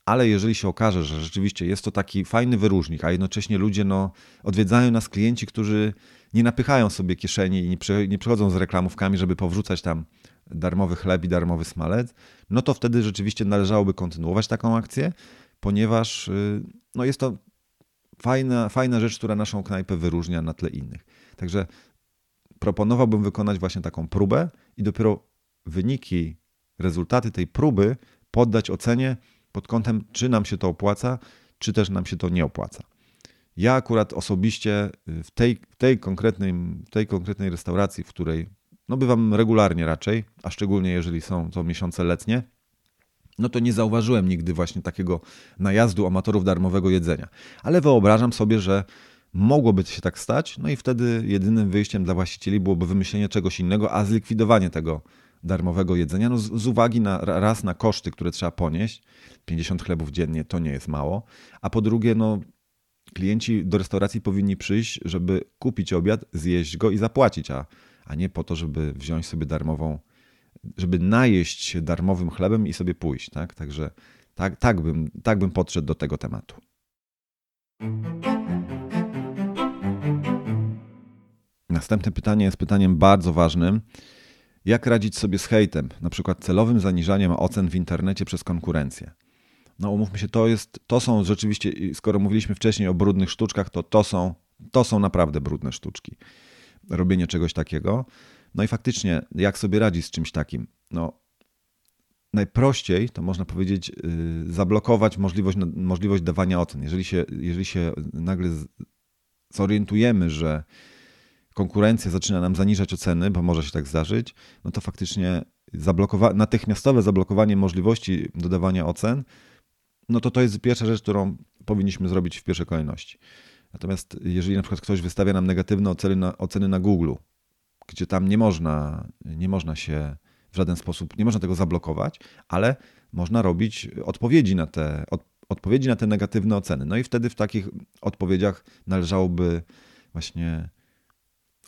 ale jeżeli się okaże, że rzeczywiście jest to taki fajny wyróżnik, a jednocześnie ludzie no, odwiedzają nas klienci, którzy nie napychają sobie kieszeni i nie, przy, nie przychodzą z reklamówkami, żeby powrzucać tam darmowy chleb i darmowy smalec, no to wtedy rzeczywiście należałoby kontynuować taką akcję, ponieważ y, no, jest to fajna, fajna rzecz, która naszą knajpę wyróżnia na tle innych. Także proponowałbym wykonać właśnie taką próbę i dopiero wyniki, rezultaty tej próby poddać ocenie, pod kątem, czy nam się to opłaca, czy też nam się to nie opłaca. Ja akurat osobiście w tej, w tej, konkretnej, w tej konkretnej restauracji, w której no bywam regularnie raczej, a szczególnie jeżeli są to miesiące letnie, no to nie zauważyłem nigdy właśnie takiego najazdu amatorów darmowego jedzenia. Ale wyobrażam sobie, że mogłoby się tak stać, no i wtedy jedynym wyjściem dla właścicieli byłoby wymyślenie czegoś innego, a zlikwidowanie tego darmowego jedzenia, no z, z, uwagi na raz na koszty, które trzeba ponieść, 50 chlebów dziennie to nie jest mało, a po drugie, no klienci do restauracji powinni przyjść, żeby kupić obiad, zjeść go i zapłacić, a, a nie po to, żeby wziąć sobie darmową, żeby najeść się darmowym chlebem i sobie pójść. Tak? Także tak, tak, bym, tak bym podszedł do tego tematu. Następne pytanie jest pytaniem bardzo ważnym. Jak radzić sobie z hejtem, na przykład celowym zaniżaniem ocen w internecie przez konkurencję? No umówmy się, to, jest, to są rzeczywiście, skoro mówiliśmy wcześniej o brudnych sztuczkach, to to są, to są naprawdę brudne sztuczki. Robienie czegoś takiego. No i faktycznie, jak sobie radzić z czymś takim? No, najprościej to można powiedzieć, yy, zablokować możliwość, możliwość dawania ocen. Jeżeli się, jeżeli się nagle zorientujemy, że konkurencja zaczyna nam zaniżać oceny, bo może się tak zdarzyć, no to faktycznie zablokowa natychmiastowe zablokowanie możliwości dodawania ocen, no to to jest pierwsza rzecz, którą powinniśmy zrobić w pierwszej kolejności. Natomiast jeżeli na przykład ktoś wystawia nam negatywne oceny na, oceny na Google, gdzie tam nie można, nie można się w żaden sposób, nie można tego zablokować, ale można robić odpowiedzi na te, od, odpowiedzi na te negatywne oceny. No i wtedy w takich odpowiedziach należałoby właśnie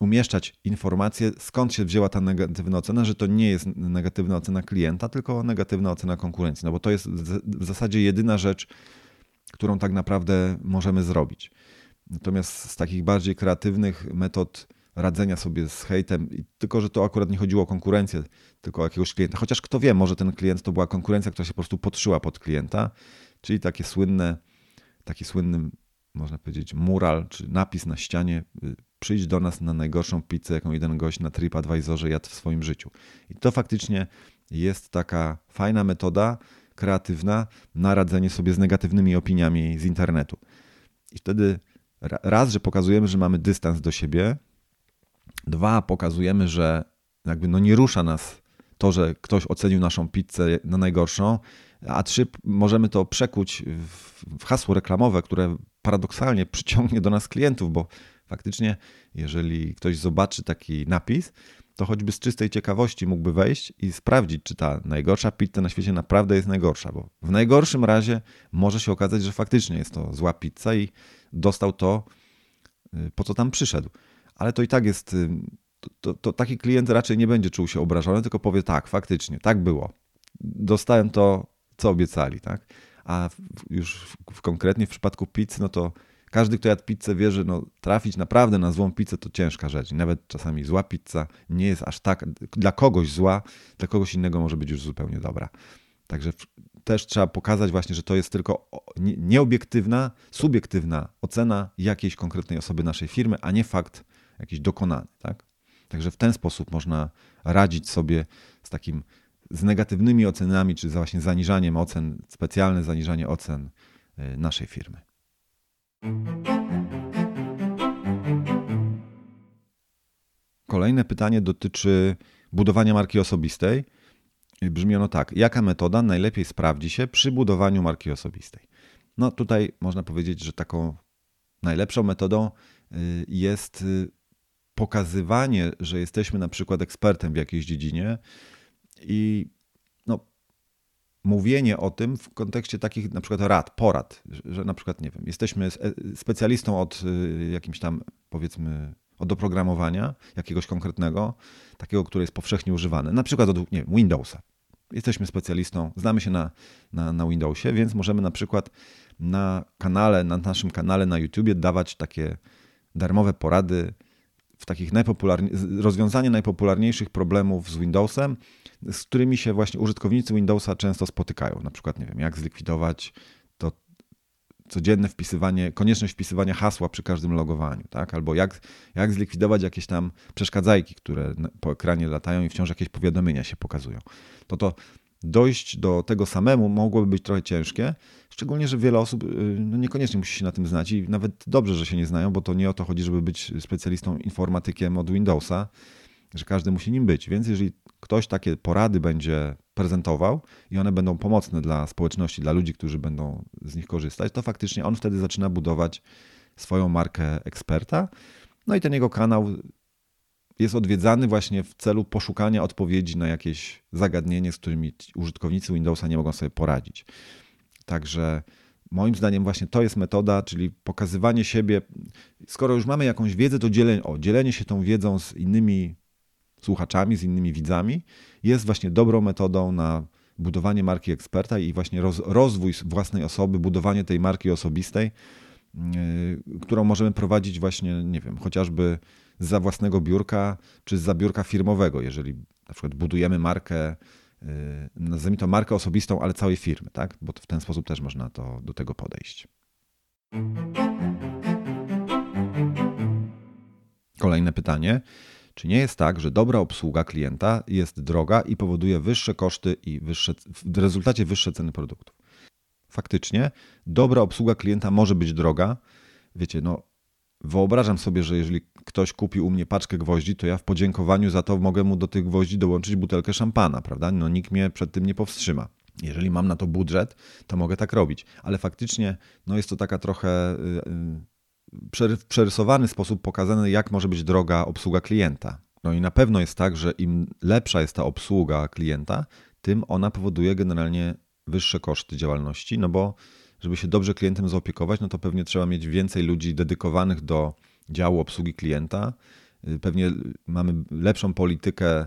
umieszczać informacje, skąd się wzięła ta negatywna ocena, że to nie jest negatywna ocena klienta, tylko negatywna ocena konkurencji. No bo to jest w zasadzie jedyna rzecz, którą tak naprawdę możemy zrobić. Natomiast z takich bardziej kreatywnych metod radzenia sobie z hejtem, tylko że to akurat nie chodziło o konkurencję, tylko o jakiegoś klienta. Chociaż kto wie, może ten klient to była konkurencja, która się po prostu podszyła pod klienta, czyli takie słynne, taki słynny, można powiedzieć, mural czy napis na ścianie y, przyjdź do nas na najgorszą pizzę, jaką jeden gość na TripAdvisorze jadł w swoim życiu. I to faktycznie jest taka fajna metoda, kreatywna na radzenie sobie z negatywnymi opiniami z internetu. I wtedy raz, że pokazujemy, że mamy dystans do siebie, dwa, pokazujemy, że jakby no nie rusza nas to, że ktoś ocenił naszą pizzę na najgorszą, a trzy, możemy to przekuć w hasło reklamowe, które paradoksalnie przyciągnie do nas klientów, bo faktycznie, jeżeli ktoś zobaczy taki napis, to choćby z czystej ciekawości mógłby wejść i sprawdzić, czy ta najgorsza pizza na świecie naprawdę jest najgorsza, bo w najgorszym razie może się okazać, że faktycznie jest to zła pizza i dostał to, y, po co tam przyszedł. Ale to i tak jest, y, to, to, to taki klient raczej nie będzie czuł się obrażony, tylko powie tak, faktycznie, tak było. Dostałem to, co obiecali, tak? A już w, w konkretnie w przypadku pizzy, no to każdy, kto jadł pizzę, wie, że no, trafić naprawdę na złą pizzę to ciężka rzecz. Nawet czasami zła pizza nie jest aż tak, dla kogoś zła, dla kogoś innego może być już zupełnie dobra. Także też trzeba pokazać właśnie, że to jest tylko nieobiektywna, subiektywna ocena jakiejś konkretnej osoby naszej firmy, a nie fakt jakiś dokonany. Tak? Także w ten sposób można radzić sobie z takim z negatywnymi ocenami, czy właśnie zaniżaniem ocen, specjalne zaniżanie ocen y, naszej firmy. Kolejne pytanie dotyczy budowania marki osobistej. Brzmi ono tak: jaka metoda najlepiej sprawdzi się przy budowaniu marki osobistej? No tutaj można powiedzieć, że taką najlepszą metodą y, jest y, pokazywanie, że jesteśmy na przykład ekspertem w jakiejś dziedzinie i mówienie o tym w kontekście takich na przykład rad, porad, że na przykład, nie wiem, jesteśmy specjalistą od y, jakimś tam, powiedzmy, od oprogramowania jakiegoś konkretnego, takiego, które jest powszechnie używane, na przykład od nie wiem, Windowsa. Jesteśmy specjalistą, znamy się na, na, na Windowsie, więc możemy na przykład na kanale, na naszym kanale na YouTubie dawać takie darmowe porady w takich najpopularni- rozwiązanie najpopularniejszych problemów z Windowsem, z którymi się właśnie użytkownicy Windowsa często spotykają. Na przykład, nie wiem, jak zlikwidować to codzienne wpisywanie, konieczność wpisywania hasła przy każdym logowaniu, tak? Albo jak, jak zlikwidować jakieś tam przeszkadzajki, które po ekranie latają i wciąż jakieś powiadomienia się pokazują. To to dojść do tego samemu mogłoby być trochę ciężkie, szczególnie, że wiele osób y, no niekoniecznie musi się na tym znać i nawet dobrze, że się nie znają, bo to nie o to chodzi, żeby być specjalistą informatykiem od Windowsa, że każdy musi nim być. Więc jeżeli ktoś takie porady będzie prezentował i one będą pomocne dla społeczności, dla ludzi, którzy będą z nich korzystać, to faktycznie on wtedy zaczyna budować swoją markę eksperta. No i ten jego kanał jest odwiedzany właśnie w celu poszukania odpowiedzi na jakieś zagadnienie, z którymi użytkownicy Windowsa nie mogą sobie poradzić. Także moim zdaniem właśnie to jest metoda, czyli pokazywanie siebie. Skoro już mamy jakąś wiedzę, to dzielenie, o, dzielenie się tą wiedzą z innymi słuchaczami, z innymi widzami jest właśnie dobrą metodą na budowanie marki eksperta i właśnie roz, rozwój własnej osoby, budowanie tej marki osobistej, yy, którą możemy prowadzić właśnie, nie wiem, chociażby za własnego biurka, czy za biurka firmowego, jeżeli na przykład budujemy markę, yy, nazwijmy to markę osobistą, ale całej firmy, tak? Bo w ten sposób też można to, do tego podejść. Kolejne pytanie. Czy nie jest tak, że dobra obsługa klienta jest droga i powoduje wyższe koszty i wyższe, w rezultacie wyższe ceny produktów? Faktycznie, dobra obsługa klienta może być droga. Wiecie, no, wyobrażam sobie, że jeżeli ktoś kupi u mnie paczkę gwoździ, to ja w podziękowaniu za to mogę mu do tych gwoździ dołączyć butelkę szampana, prawda? No, nikt mnie przed tym nie powstrzyma. Jeżeli mam na to budżet, to mogę tak robić, ale faktycznie no jest to taka trochę w przerysowany sposób pokazane, jak może być droga obsługa klienta. No i na pewno jest tak, że im lepsza jest ta obsługa klienta, tym ona powoduje generalnie wyższe koszty działalności, no bo żeby się dobrze klientem zaopiekować, no to pewnie trzeba mieć więcej ludzi dedykowanych do działu obsługi klienta. Pewnie mamy lepszą politykę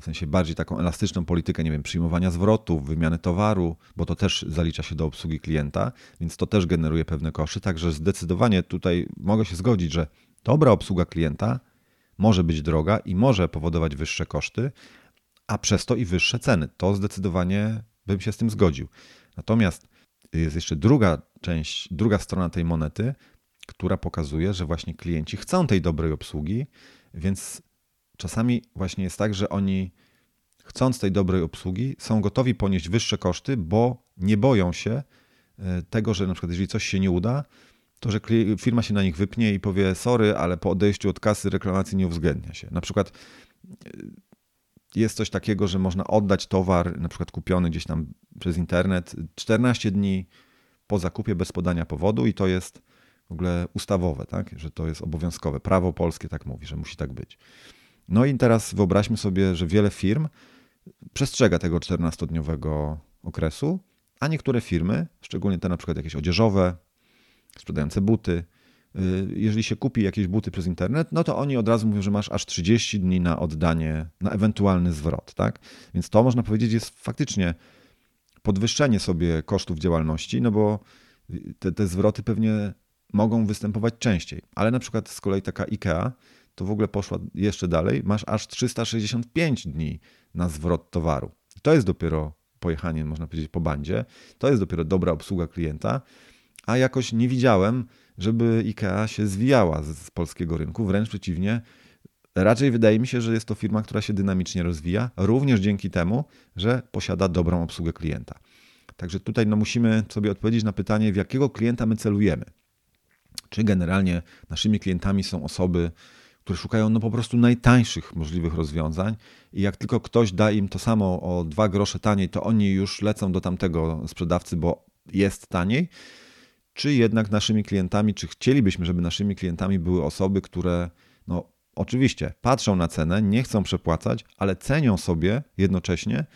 w sensie bardziej taką elastyczną politykę, nie wiem, przyjmowania zwrotów, wymiany towaru, bo to też zalicza się do obsługi klienta, więc to też generuje pewne koszty. Także zdecydowanie tutaj mogę się zgodzić, że dobra obsługa klienta może być droga i może powodować wyższe koszty, a przez to i wyższe ceny. To zdecydowanie bym się z tym zgodził. Natomiast jest jeszcze druga część, druga strona tej monety, która pokazuje, że właśnie klienci chcą tej dobrej obsługi, więc czasami właśnie jest tak, że oni chcąc tej dobrej obsługi, są gotowi ponieść wyższe koszty, bo nie boją się e, tego, że na przykład jeżeli coś się nie uda, to że firma się na nich wypnie i powie sorry, ale po odejściu od kasy reklamacji nie uwzględnia się. Na przykład e, jest coś takiego, że można oddać towar, na przykład kupiony gdzieś tam przez internet, 14 dni po zakupie bez podania powodu i to jest w ogóle ustawowe, tak? że to jest obowiązkowe. Prawo polskie tak mówi, że musi tak być. No i teraz wyobraźmy sobie, że wiele firm przestrzega tego 14-dniowego okresu, a niektóre firmy, szczególnie te na przykład jakieś odzieżowe, sprzedające buty, jeżeli się kupi jakieś buty przez internet, no to oni od razu mówią, że masz aż 30 dni na oddanie, na ewentualny zwrot, tak? Więc to można powiedzieć jest faktycznie podwyższenie sobie kosztów działalności, no bo te, te zwroty pewnie mogą występować częściej. Ale na przykład z kolei taka IKEA to w ogóle poszła jeszcze dalej. Masz aż 365 dni na zwrot towaru. To jest dopiero pojechanie, można powiedzieć, po bandzie. To jest dopiero dobra obsługa klienta. A jakoś nie widziałem, żeby IKEA się zwijała z, z polskiego rynku. Wręcz przeciwnie, raczej wydaje mi się, że jest to firma, która się dynamicznie rozwija, również dzięki temu, że posiada dobrą obsługę klienta. Także tutaj no, musimy sobie odpowiedzieć na pytanie, w jakiego klienta my celujemy. Czy generalnie naszymi klientami są osoby, które szukają no po prostu najtańszych możliwych rozwiązań i jak tylko ktoś da im to samo o dwa grosze taniej, to oni już lecą do tamtego sprzedawcy, bo jest taniej, czy jednak naszymi klientami, czy chcielibyśmy, żeby naszymi klientami były osoby, które no oczywiście patrzą na cenę, nie chcą przepłacać, ale cenią sobie jednocześnie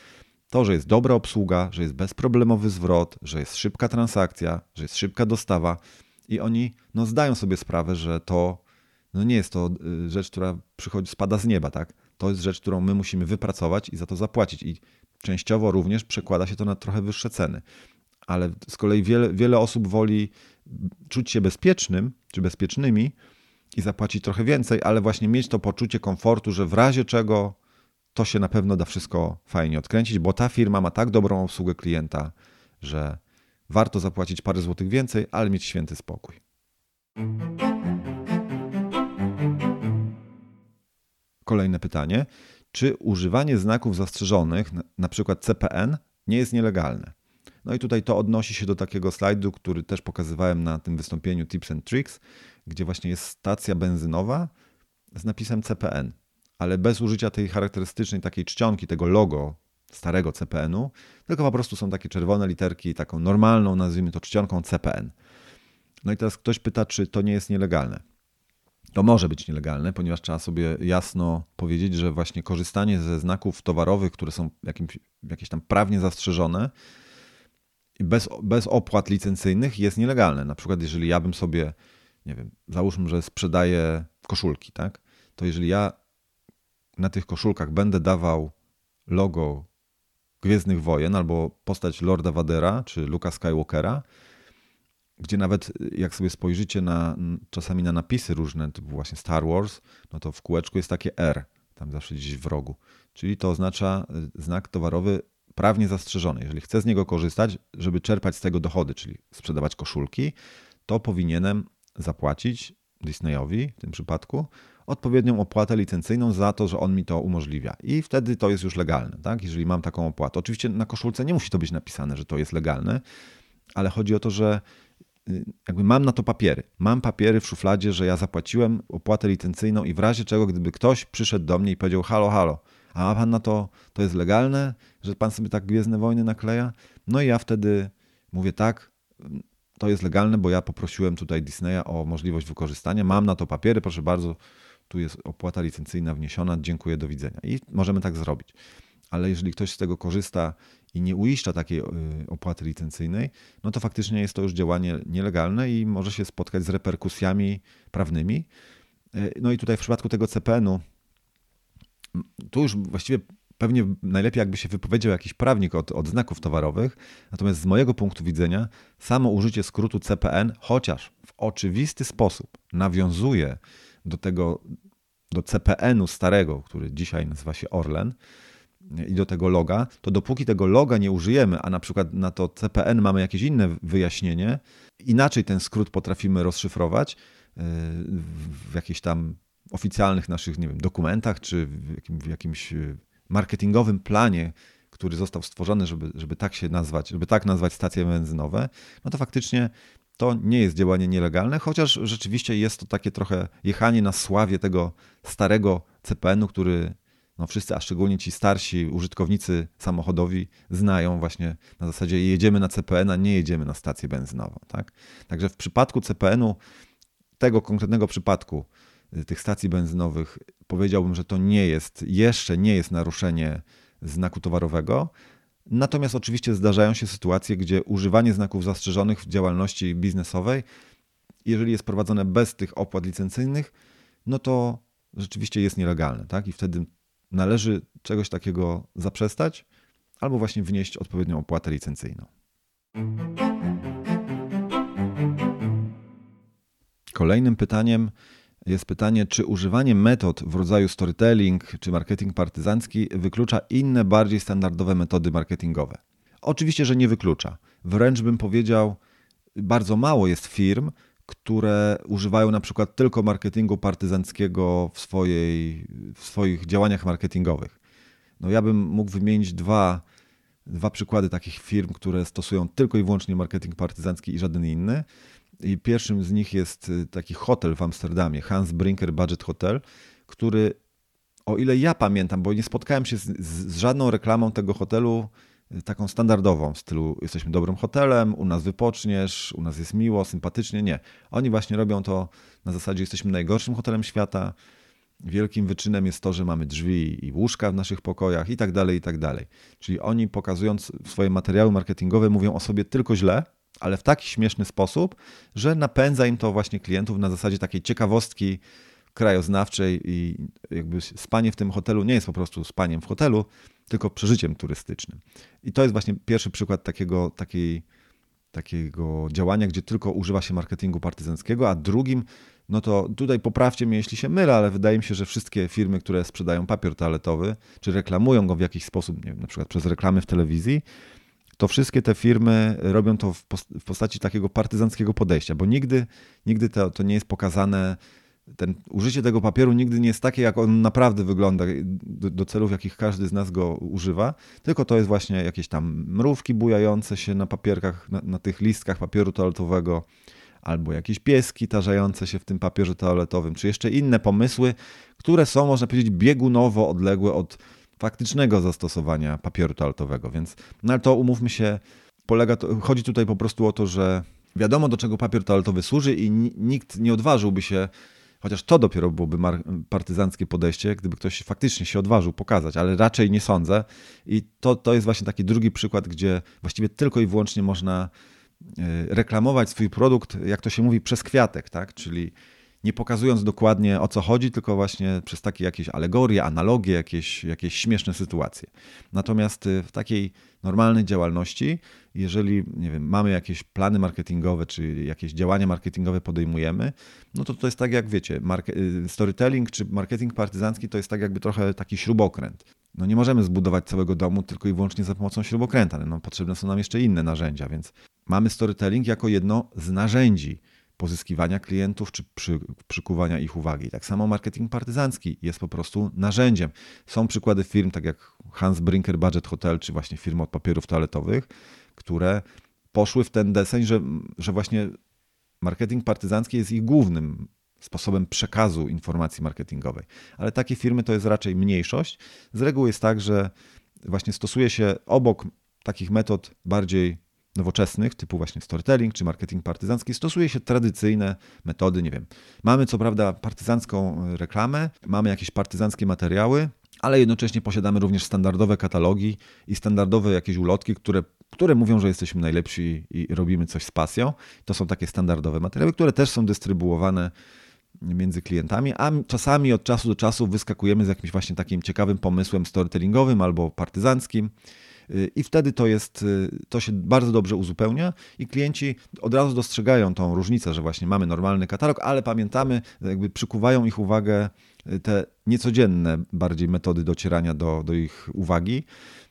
to, że jest dobra obsługa, że jest bezproblemowy zwrot, że jest szybka transakcja, że jest szybka dostawa i oni no, zdają sobie sprawę, że to no nie jest to y, rzecz, która przychodzi, spada z nieba, tak? To jest rzecz, którą my musimy wypracować i za to zapłacić. I częściowo również przekłada się to na trochę wyższe ceny. Ale z kolei wiele, wiele osób woli czuć się bezpiecznym czy bezpiecznymi i zapłacić trochę więcej, ale właśnie mieć to poczucie komfortu, że w razie czego to się na pewno da wszystko fajnie odkręcić, bo ta firma ma tak dobrą obsługę klienta, że warto zapłacić parę złotych więcej, ale mieć święty spokój. Kolejne pytanie. Czy używanie znaków zastrzeżonych, na przykład CPN, nie jest nielegalne? No i tutaj to odnosi się do takiego slajdu, który też pokazywałem na tym wystąpieniu Tips and Tricks, gdzie właśnie jest stacja benzynowa z napisem CPN, ale bez użycia tej charakterystycznej takiej czcionki, tego logo starego CPN-u, tylko po prostu są takie czerwone literki, taką normalną, nazwijmy to czcionką CPN. No i teraz ktoś pyta, czy to nie jest nielegalne. To może być nielegalne, ponieważ trzeba sobie jasno powiedzieć, że właśnie korzystanie ze znaków towarowych, które są jakimś, jakieś tam prawnie zastrzeżone, bez, bez opłat licencyjnych jest nielegalne. Na przykład, jeżeli ja bym sobie, nie wiem, załóżmy, że sprzedaję koszulki, tak? To jeżeli ja na tych koszulkach będę dawał logo Gwiezdnych Wojen albo postać Lorda Vadera czy Luka Skywalkera, gdzie nawet jak sobie spojrzycie na, czasami na napisy różne, typu właśnie Star Wars, no to w kółeczku jest takie R, tam zawsze gdzieś w rogu. Czyli to oznacza y, znak towarowy prawnie zastrzeżony. Jeżeli chcę z niego korzystać, żeby czerpać z tego dochody, czyli sprzedawać koszulki, to powinienem zapłacić Disneyowi w tym przypadku odpowiednią opłatę licencyjną za to, że on mi to umożliwia. I wtedy to jest już legalne, tak? jeżeli mam taką opłatę. Oczywiście na koszulce nie musi to być napisane, że to jest legalne, ale chodzi o to, że y, jakby mam na to papiery. Mam papiery w szufladzie, że ja zapłaciłem opłatę licencyjną i w razie czego, gdyby ktoś przyszedł do mnie i powiedział halo, halo, a pan na to, to jest legalne, że pan sobie tak Gwiezdne Wojny nakleja? No i ja wtedy mówię tak, to jest legalne, bo ja poprosiłem tutaj Disneya o możliwość wykorzystania, mam na to papiery, proszę bardzo, tu jest opłata licencyjna wniesiona, dziękuję, do widzenia. I możemy tak zrobić. Ale jeżeli ktoś z tego korzysta i nie uiszcza takiej y, opłaty licencyjnej, no to faktycznie jest to już działanie nielegalne i może się spotkać z reperkusjami prawnymi. Y, no i tutaj w przypadku tego CPN-u, tu już właściwie pewnie najlepiej jakby się wypowiedział jakiś prawnik od, od znaków towarowych, natomiast z mojego punktu widzenia samo użycie skrótu CPN, chociaż w oczywisty sposób nawiązuje do tego, do CPN-u starego, który dzisiaj nazywa się Orlen, i do tego loga, to dopóki tego loga nie użyjemy, a na przykład na to CPN mamy jakieś inne wyjaśnienie, inaczej ten skrót potrafimy rozszyfrować yy, w jakichś tam oficjalnych naszych, nie wiem, dokumentach, czy w, jakim, w jakimś yy, marketingowym planie, który został stworzony, żeby, żeby tak się nazwać, żeby tak nazwać stacje benzynowe, no to faktycznie to nie jest działanie nielegalne, chociaż rzeczywiście jest to takie trochę jechanie na sławie tego starego CPN-u, który no wszyscy, a szczególnie ci starsi użytkownicy samochodowi znają właśnie na zasadzie jedziemy na CPN, a nie jedziemy na stację benzynową. Tak? Także w przypadku CPN-u, tego konkretnego przypadku y, tych stacji benzynowych, powiedziałbym, że to nie jest, jeszcze nie jest naruszenie znaku towarowego, Natomiast oczywiście zdarzają się sytuacje, gdzie używanie znaków zastrzeżonych w działalności biznesowej, jeżeli jest prowadzone bez tych opłat licencyjnych, no to rzeczywiście jest nielegalne, tak? I wtedy należy czegoś takiego zaprzestać albo właśnie wnieść odpowiednią opłatę licencyjną. Kolejnym pytaniem jest pytanie, czy używanie metod w rodzaju storytelling czy marketing partyzancki wyklucza inne, bardziej standardowe metody marketingowe? Oczywiście, że nie wyklucza. Wręcz bym powiedział, bardzo mało jest firm, które używają na przykład tylko marketingu partyzanckiego w, swojej, w swoich działaniach marketingowych. No ja bym mógł wymienić dwa, dwa przykłady takich firm, które stosują tylko i wyłącznie marketing partyzancki i żaden inny. I pierwszym z nich jest y, taki hotel w Amsterdamie, Hans Brinker Budget Hotel, który, o ile ja pamiętam, bo nie spotkałem się z, z żadną reklamą tego hotelu y, taką standardową, w stylu jesteśmy dobrym hotelem, u nas wypoczniesz, u nas jest miło, sympatycznie. Nie. Oni właśnie robią to na zasadzie jesteśmy najgorszym hotelem świata, wielkim wyczynem jest to, że mamy drzwi i łóżka w naszych pokojach i tak dalej, i tak dalej. Czyli oni pokazując swoje materiały marketingowe mówią o sobie tylko źle, ale w taki śmieszny sposób, że napędza im to właśnie klientów na zasadzie takiej ciekawostki krajoznawczej i jakby spanie w tym hotelu nie jest po prostu spaniem w hotelu, tylko przeżyciem turystycznym. I to jest właśnie pierwszy przykład takiego, takiej, takiego działania, gdzie tylko używa się marketingu partyzanckiego, a drugim, no to tutaj poprawcie mnie, jeśli się mylę, ale wydaje mi się, że wszystkie firmy, które sprzedają papier toaletowy, czy reklamują go w jakiś sposób, nie wiem, na przykład przez reklamy w telewizji, to wszystkie te firmy robią to w postaci takiego partyzanckiego podejścia, bo nigdy, nigdy to, to nie jest pokazane, ten, użycie tego papieru nigdy nie jest takie, jak on naprawdę wygląda do, do, celów, jakich każdy z nas go używa, tylko to jest właśnie jakieś tam mrówki bujające się na papierkach, na, na tych listkach papieru toaletowego, albo jakieś pieski tarzające się w tym papierze toaletowym, czy jeszcze inne pomysły, które są, można powiedzieć, biegunowo odległe od faktycznego zastosowania papieru toaletowego. Więc, no ale to umówmy się, polega to, chodzi tutaj po prostu o to, że wiadomo do czego papier toaletowy służy i nikt nie odważyłby się Chociaż to dopiero byłoby partyzanckie podejście, gdyby ktoś faktycznie się odważył pokazać, ale raczej nie sądzę. I to, to jest właśnie taki drugi przykład, gdzie właściwie tylko i wyłącznie można e, reklamować swój produkt, jak to się mówi, przez kwiatek, tak? Czyli nie pokazując dokładnie o co chodzi, tylko właśnie przez takie jakieś alegorie, analogie, jakieś, jakieś śmieszne sytuacje. Natomiast y, w takiej normalnej działalności, jeżeli nie wiem, mamy jakieś plany marketingowe, czy jakieś działania marketingowe podejmujemy, no to to jest tak jak wiecie, y, storytelling czy marketing partyzancki to jest tak jakby trochę taki śrubokręt. No nie możemy zbudować całego domu tylko i wyłącznie za pomocą śrubokręta. No, potrzebne są nam jeszcze inne narzędzia, więc mamy storytelling jako jedno z narzędzi pozyskiwania klientów czy przy, przykuwania ich uwagi. Tak samo marketing partyzancki jest po prostu narzędziem. Są przykłady firm, tak jak Hans Brinker Budget Hotel, czy właśnie firmy od papierów toaletowych, które poszły w ten deseń, że, że właśnie marketing partyzancki jest ich głównym sposobem przekazu informacji marketingowej. Ale takie firmy to jest raczej mniejszość. Z reguły jest tak, że właśnie stosuje się obok takich metod bardziej nowoczesnych, typu właśnie storytelling czy marketing partyzancki, stosuje się tradycyjne metody, nie wiem. Mamy co prawda partyzancką reklamę, mamy jakieś partyzanckie materiały, ale jednocześnie posiadamy również standardowe katalogi i standardowe jakieś ulotki, które, które mówią, że jesteśmy najlepsi i robimy coś z pasją. To są takie standardowe materiały, które też są dystrybuowane między klientami, a czasami od czasu do czasu wyskakujemy z jakimś właśnie takim ciekawym pomysłem storytellingowym albo partyzanckim i wtedy to jest, y, to się bardzo dobrze uzupełnia i klienci od razu dostrzegają tą różnicę, że właśnie mamy normalny katalog, ale pamiętamy, jakby przykuwają ich uwagę y, te niecodzienne bardziej metody docierania do, do ich uwagi.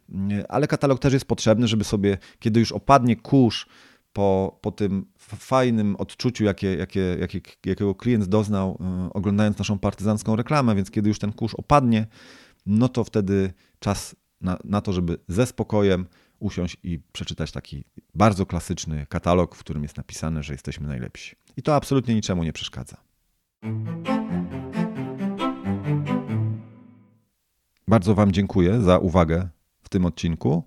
Y, ale katalog też jest potrzebny, żeby sobie, kiedy już opadnie kurz po, po tym fajnym odczuciu, jakie, jakie, jakie, jakiego klient doznał, oglądając naszą partyzancką reklamę, więc kiedy już ten kurz opadnie, no to wtedy czas na, na to, żeby ze spokojem usiąść i przeczytać taki bardzo klasyczny katalog, w którym jest napisane, że jesteśmy najlepsi. I to absolutnie niczemu nie przeszkadza. Bardzo Wam dziękuję za uwagę w tym odcinku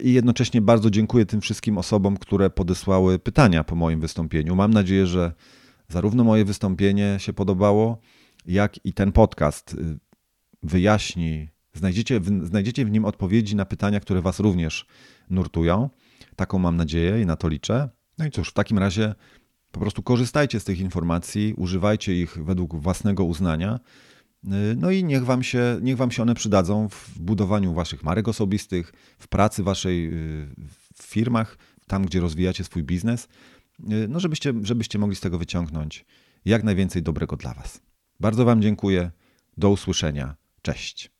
i jednocześnie bardzo dziękuję tym wszystkim osobom, które podesłały pytania po moim wystąpieniu. Mam nadzieję, że zarówno moje wystąpienie się podobało, jak i ten podcast y, wyjaśni Znajdziecie w, znajdziecie w nim odpowiedzi na pytania, które Was również nurtują. Taką mam nadzieję i na to liczę. No i cóż, w takim razie po prostu korzystajcie z tych informacji, używajcie ich według własnego uznania. No i niech wam, się, niech wam się one przydadzą w budowaniu waszych marek osobistych, w pracy waszej w firmach, tam gdzie rozwijacie swój biznes, no żebyście, żebyście mogli z tego wyciągnąć jak najwięcej dobrego dla was. Bardzo wam dziękuję. Do usłyszenia. Cześć.